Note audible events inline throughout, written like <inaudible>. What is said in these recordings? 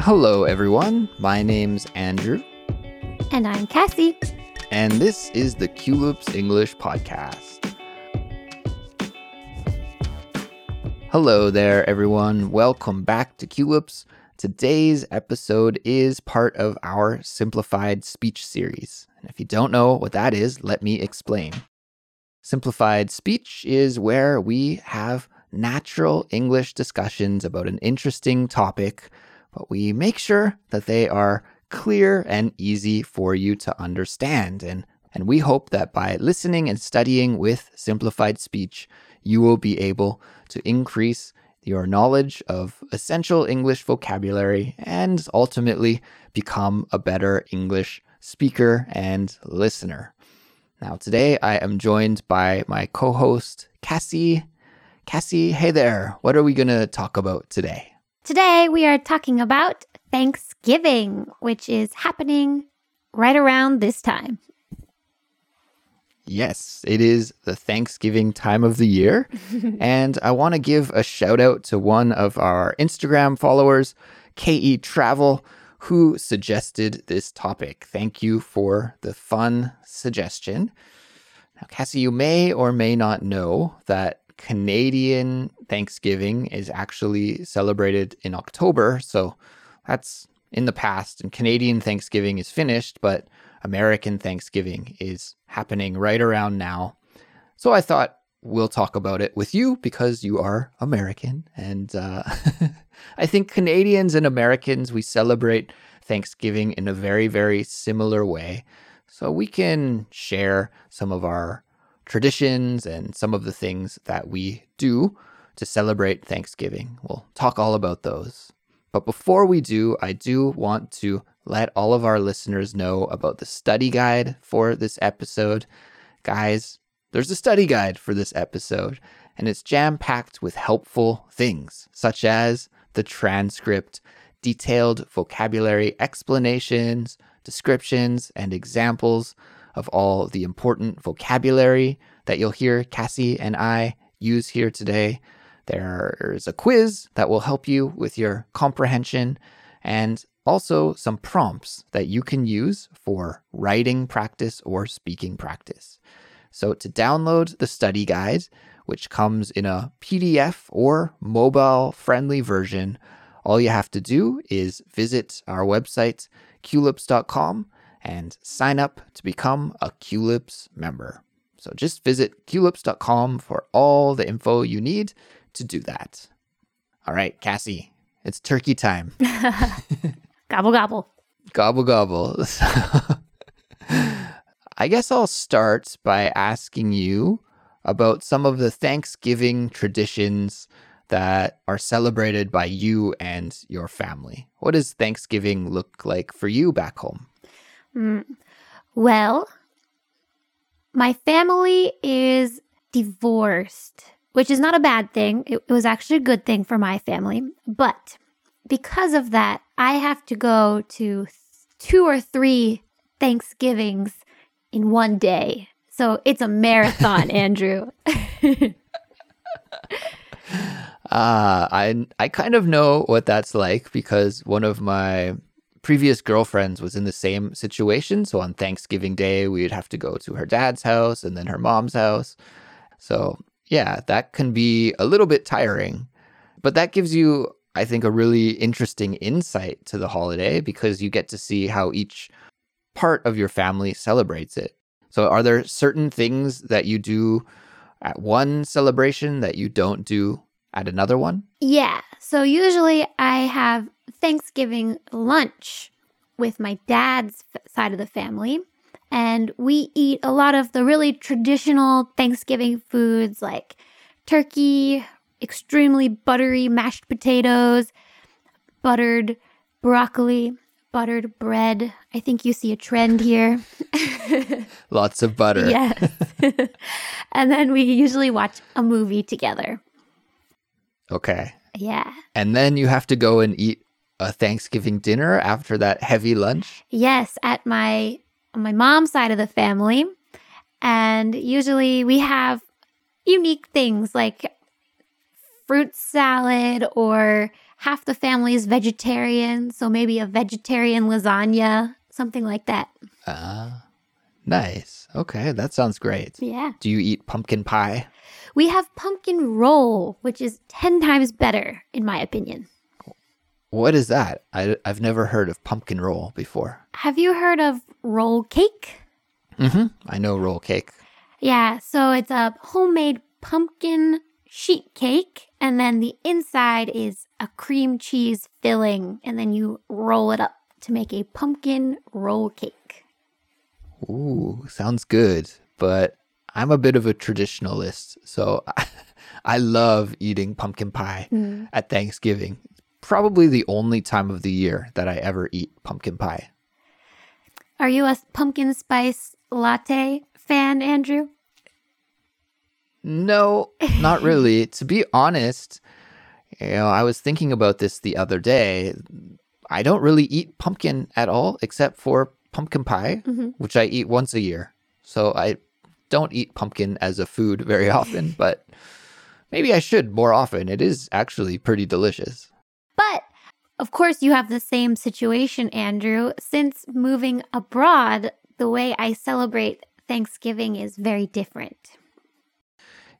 Hello, everyone. My name's Andrew, And I'm Kassy. and this is the Culips English Podcast. Hello there, everyone. Welcome back to Culips. Today's episode is part of our simplified speech series. And if you don't know what that is, let me explain. Simplified speech is where we have natural English discussions about an interesting topic, but we make sure that they are clear and easy for you to understand. And, and we hope that by listening and studying with simplified speech, you will be able to increase your knowledge of essential English vocabulary and ultimately become a better English speaker and listener. Now, today I am joined by my co host, Kassy. Kassy, hey there. What are we going to talk about today? Today we are talking about Thanksgiving, which is happening right around this time. Yes, it is the Thanksgiving time of the year. <laughs> and I want to give a shout out to one of our Instagram followers, KE Travel, who suggested this topic. Thank you for the fun suggestion. Now, Kassy, you may or may not know that Canadian Thanksgiving is actually celebrated in October. So that's in the past, and Canadian Thanksgiving is finished, but American Thanksgiving is happening right around now. So I thought we'll talk about it with you because you are American. And uh, <laughs> I think Canadians and Americans, we celebrate Thanksgiving in a very, very similar way. So we can share some of our traditions and some of the things that we do to celebrate Thanksgiving. We'll talk all about those. But before we do, I do want to let all of our listeners know about the study guide for this episode. Guys, there's a study guide for this episode, and it's jam packed with helpful things, such as the transcript, detailed vocabulary explanations, descriptions, and examples of all the important vocabulary that you'll hear Kassy and I use here today. There's a quiz that will help you with your comprehension and also some prompts that you can use for writing practice or speaking practice. So, to download the study guide, which comes in a PDF or mobile friendly version, all you have to do is visit our website, culips.com, and sign up to become a Culips member. So, just visit culips.com for all the info you need to do that. All right, Kassy, it's turkey time. <laughs> <laughs> Gobble, gobble. Gobble gobble. <laughs> I guess I'll start by asking you about some of the Thanksgiving traditions that are celebrated by you and your family. What does Thanksgiving look like for you back home? Mm. Well, my family is divorced, which is not a bad thing. It, it was actually a good thing for my family. But because of that, I have to go to th- two or three Thanksgivings in one day. So it's a marathon, <laughs> Andrew. <laughs> Uh, I I kind of know what that's like because one of my previous girlfriends was in the same situation. So on Thanksgiving Day, we'd have to go to her dad's house and then her mom's house. So yeah, that can be a little bit tiring, but that gives you, I think, a really interesting insight to the holiday because you get to see how each part of your family celebrates it. So are there certain things that you do at one celebration that you don't do at another one? Yeah. So usually I have Thanksgiving lunch with my dad's f- side of the family. And we eat a lot of the really traditional Thanksgiving foods like turkey, extremely buttery mashed potatoes, buttered broccoli, buttered bread. I think you see a trend here. <laughs> Lots of butter. yes. <laughs> and then we usually watch a movie together. Okay. Yeah. And then you have to go and eat a Thanksgiving dinner after that heavy lunch. Yes, at my on my mom's side of the family. And usually we have unique things like fruit salad or half the family is vegetarian, so maybe a vegetarian lasagna, something like that. Ah, nice. Okay, that sounds great. Yeah. Do you eat pumpkin pie? We have pumpkin roll, which is 10 times better, in my opinion. What is that? I, I've never heard of pumpkin roll before. Have you heard of roll cake? Mm-hmm. I know roll cake. Yeah, so it's a homemade pumpkin sheet cake, and then the inside is a cream cheese filling, and then you roll it up to make a pumpkin roll cake. Ooh, sounds good. But I'm a bit of a traditionalist, so <laughs> I love eating pumpkin pie Mm. at Thanksgiving. Probably the only time of the year that I ever eat pumpkin pie. Are you a pumpkin spice latte fan, Andrew? No, not really. <laughs> to be honest, you know, I was thinking about this the other day. I don't really eat pumpkin at all except for pumpkin pie, Mhm. which I eat once a year. So I don't eat pumpkin as a food very often, <laughs> but maybe I should more often. It is actually pretty delicious. But of course, you have the same situation, Andrew. Since moving abroad, the way I celebrate Thanksgiving is very different.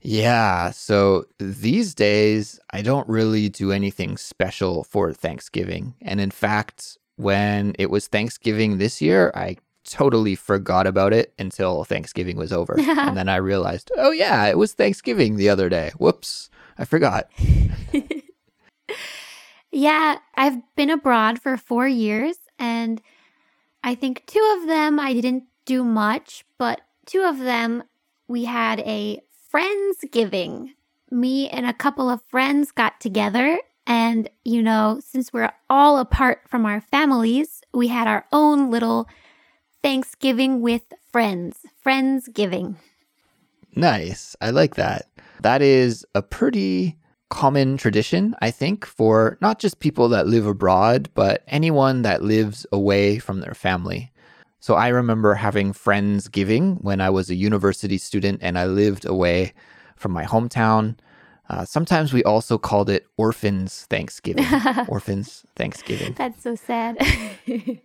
Yeah, so these days I don't really do anything special for Thanksgiving. And in fact, when it was Thanksgiving this year, I totally forgot about it until Thanksgiving was over. and then I <laughs> realized, oh yeah, it was Thanksgiving the other day. Whoops, I forgot. <laughs> Yeah, I've been abroad for four years, and I think two of them I didn't do much, but two of them we had a Friendsgiving. Me and a couple of friends got together, and you know, since we're all apart from our families, we had our own little Thanksgiving with friends. Friendsgiving. Nice. I like that. That is a pretty common tradition, I think, for not just people that live abroad, but anyone that lives away from their family. So I remember having Friendsgiving when I was a university student and I lived away from my hometown. Uh, sometimes we also called it Orphans Thanksgiving. <laughs> Orphans Thanksgiving. That's so sad. <laughs>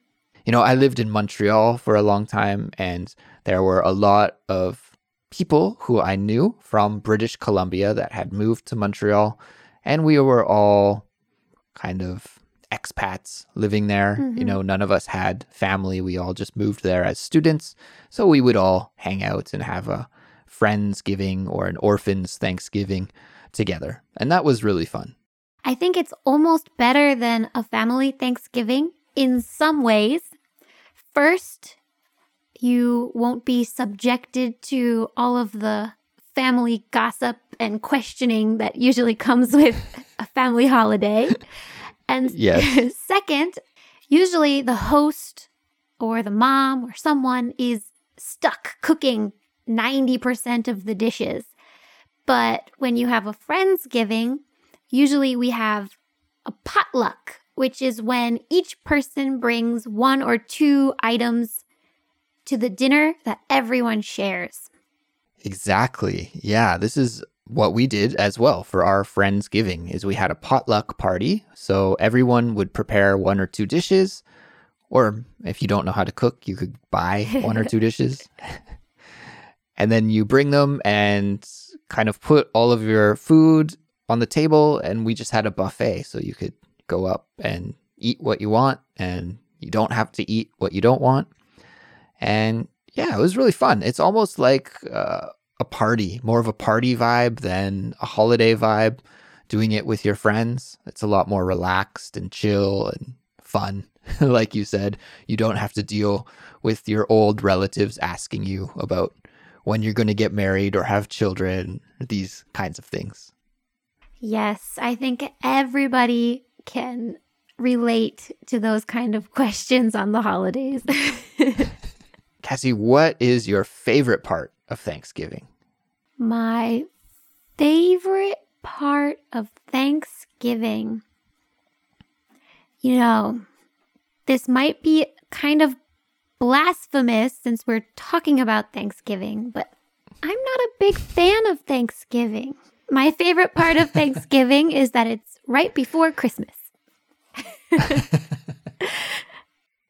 You know, I lived in Montreal for a long time, and there were a lot of people who I knew from British Columbia that had moved to Montreal, and we were all kind of expats living there. You Mhm. know, none of us had family. We all just moved there as students. So we would all hang out and have a Friendsgiving or an Orphans Thanksgiving together. And that was really fun. I think it's almost better than a family Thanksgiving in some ways. First, you won't be subjected to all of the family gossip and questioning that usually comes with <laughs> a family holiday. And Yes. <laughs> second, usually the host or the mom or someone is stuck cooking 90% of the dishes. But when you have a Friendsgiving, usually we have a potluck, which is when each person brings one or two items to the dinner that everyone shares. Exactly. Yeah, this is what we did as well for our friendsgiving is we had a potluck party. So everyone would prepare one or two dishes or if you don't know how to cook, you could buy one or two <laughs> dishes. <laughs> And then you bring them and kind of put all of your food on the table and we just had a buffet so you could go up and eat what you want and you don't have to eat what you don't want. And yeah, it was really fun. It's almost like uh, a party, more of a party vibe than a holiday vibe. Doing it with your friends, it's a lot more relaxed and chill and fun. <laughs> like you said, you don't have to deal with your old relatives asking you about when you're going to get married or have children, these kinds of things. Yes, I think everybody can relate to those kind of questions on the holidays. <laughs> Kassy, what is your favorite part of Thanksgiving? My favorite part of Thanksgiving. You know, this might be kind of blasphemous since we're talking about Thanksgiving, but I'm not a big fan of Thanksgiving. My favorite part of Thanksgiving is that it's right before Christmas. <laughs>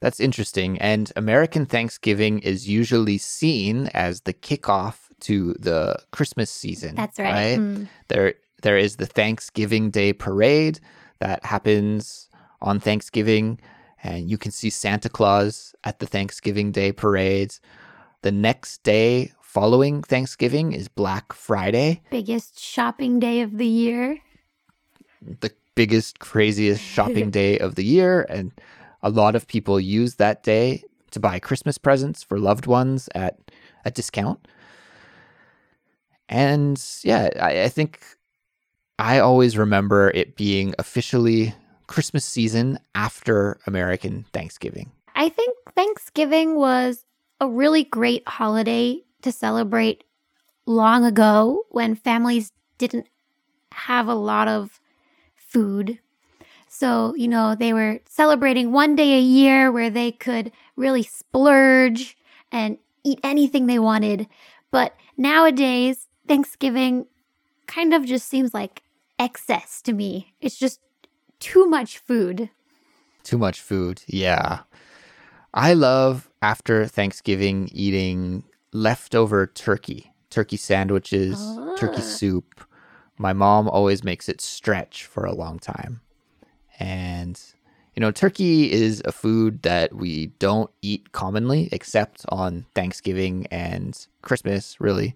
That's interesting. And American Thanksgiving is usually seen as the kickoff to the Christmas season. That's right. Mm. There there is the Thanksgiving Day parade that happens on Thanksgiving and you can see Santa Claus at the Thanksgiving Day parade. The next day following Thanksgiving is Black Friday. Biggest shopping day of the year. The biggest, craziest shopping <laughs> day of the year. And a lot of people use that day to buy Christmas presents for loved ones at a discount. And yeah, I, I think I always remember it being officially Christmas season after American Thanksgiving. I think Thanksgiving was a really great holiday to celebrate long ago when families didn't have a lot of food. So, you know, they were celebrating one day a year where they could really splurge and eat anything they wanted. But nowadays, Thanksgiving kind of just seems like excess to me. It's just too much food. Too much food, yeah. I love after Thanksgiving eating leftover turkey, turkey sandwiches, ah. turkey soup. My mom always makes it stretch for a long time. And, you know, turkey is a food that we don't eat commonly except on Thanksgiving and Christmas, really.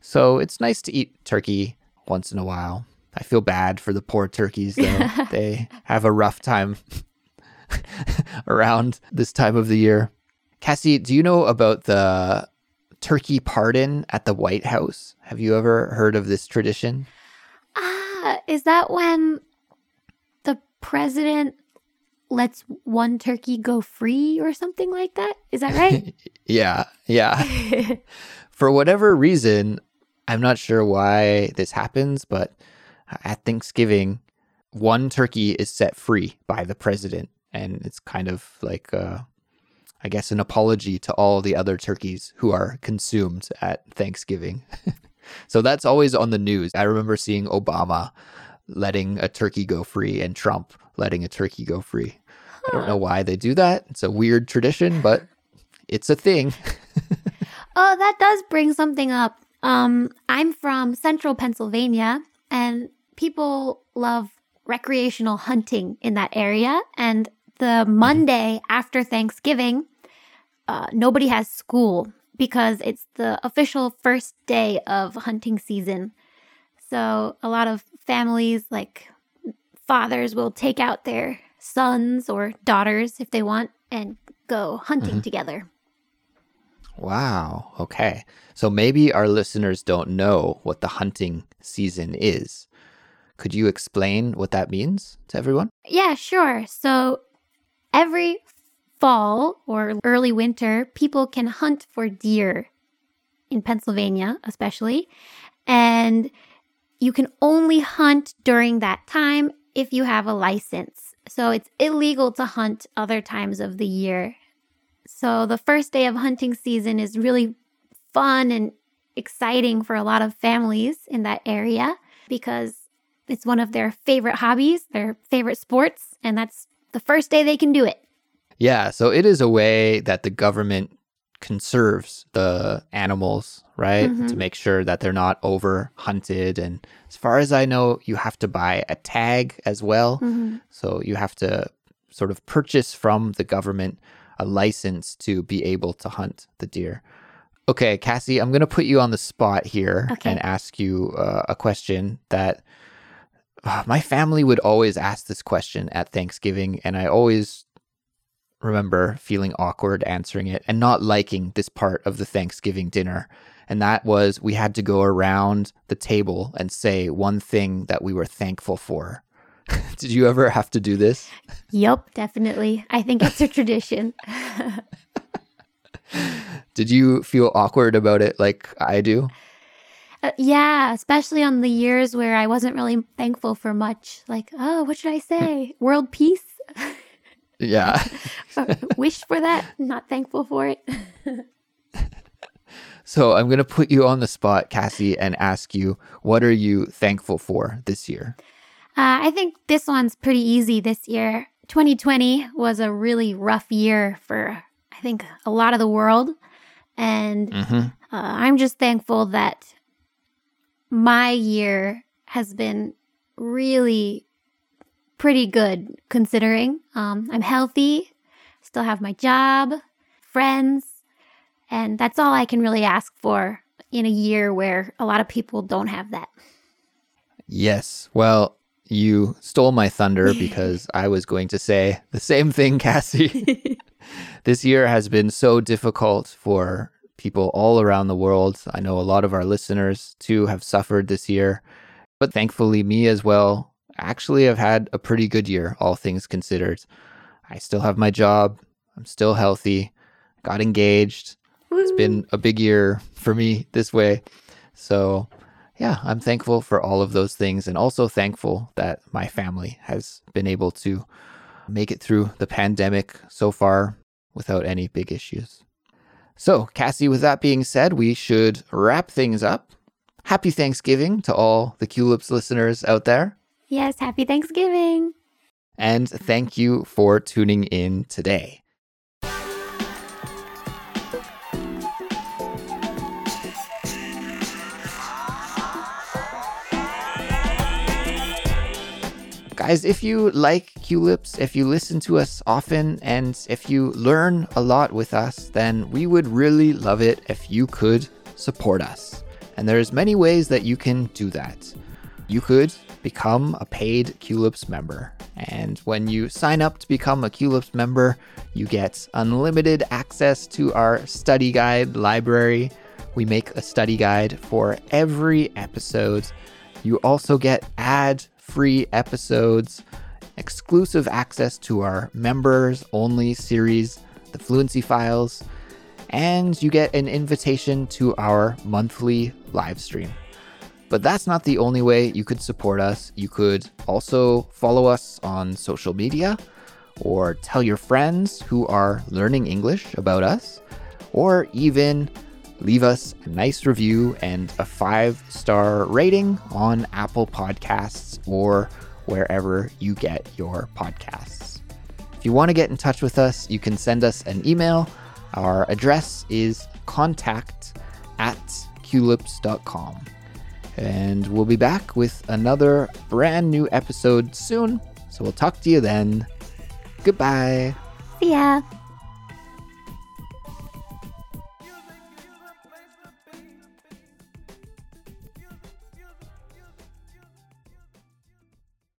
So it's nice to eat turkey once in a while. I feel bad for the poor turkeys, though. <laughs> they have a rough time <laughs> around this time of the year. Kassy, do you know about the turkey pardon at the White House? Have you ever heard of this tradition? Is that when the president lets one turkey go free or something like that? Is that right? <laughs> yeah, yeah. <laughs> For whatever reason, I'm not sure why this happens, but at Thanksgiving, one turkey is set free by the president. And it's kind of like, uh, I guess, an apology to all the other turkeys who are consumed at Thanksgiving. <laughs> so that's always on the news. I remember seeing Obama letting a turkey go free and Trump letting a turkey go free. Huh. I don't know why they do that. It's a weird tradition, but it's a thing. <laughs> oh, that does bring something up. Um, I'm from central Pennsylvania, and people love recreational hunting in that area. And the Monday after Thanksgiving, uh, nobody has school because it's the official first day of hunting season. So a lot of families, like fathers, will take out their sons or daughters if they want and go hunting mm-hmm. together. Wow. Okay. So maybe our listeners don't know what the hunting season is. Could you explain what that means to everyone? Yeah, sure. So every fall or early winter, people can hunt for deer in Pennsylvania, especially. And you can only hunt during that time if you have a license. So it's illegal to hunt other times of the year. So the first day of hunting season is really fun and exciting for a lot of families in that area because it's one of their favorite hobbies, their favorite sports, and that's the first day they can do it. Yeah, so it is a way that the government conserves the animals, right? Mm-hmm. To make sure that they're not over hunted. And as far as I know, you have to buy a tag as well. Mm-hmm. So you have to sort of purchase from the government a license to be able to hunt the deer. Okay, Kassy, I'm going to put you on the spot here okay. and ask you uh, a question that uh, my family would always ask this question at Thanksgiving, and I always remember feeling awkward answering it and not liking this part of the Thanksgiving dinner. And that was we had to go around the table and say one thing that we were thankful for. <laughs> Did you ever have to do this? Yep, definitely. I think it's a tradition. <laughs> Did you feel awkward about it like I do? Uh, yeah, especially on the years where I wasn't really thankful for much. Like, oh, what should I say? World peace? <laughs> yeah. <laughs> Wish for that, <laughs> not thankful for it. <laughs> so I'm going to put you on the spot, Kassy, and ask you, what are you thankful for this year? Uh, I think this one's pretty easy this year. 2020 was a really rough year for, I think, a lot of the world. And hmm uh, I'm just thankful that my year has been really pretty good considering. Um, I'm healthy, still have my job, friends, and that's all I can really ask for in a year where a lot of people don't have that. Yes. Well, you stole my thunder <laughs> because I was going to say the same thing, Kassy. <laughs> this year has been so difficult for people all around the world. I know a lot of our listeners too have suffered this year, but thankfully, me as well. Actually, I've had a pretty good year, all things considered. I still have my job. I'm still healthy. Got engaged. It's been a big year for me this way. So, yeah, I'm thankful for all of those things and also thankful that my family has been able to make it through the pandemic so far without any big issues. So, Kassy, with that being said, we should wrap things up. Happy Thanksgiving to all the Culips listeners out there. Yes, happy Thanksgiving. And thank you for tuning in today. Guys, if you like Culips, if you listen to us often, and if you learn a lot with us, then we would really love it if you could support us. And there's many ways that you can do that. You could become a paid Culips member. And when you sign up to become a Culips member, you get unlimited access to our study guide library. We make a study guide for every episode. You also get ad free episodes, exclusive access to our members only series, the Fluency Files, and you get an invitation to our monthly live stream. But that's not the only way you could support us. You could also follow us on social media or tell your friends who are learning English about us, or even leave us a nice review and a five star rating on Apple Podcasts or wherever you get your podcasts. If you want to get in touch with us, you can send us an email. Our address is contact at culips.com. And we'll be back with another brand new episode soon. So we'll talk to you then. Goodbye. See ya.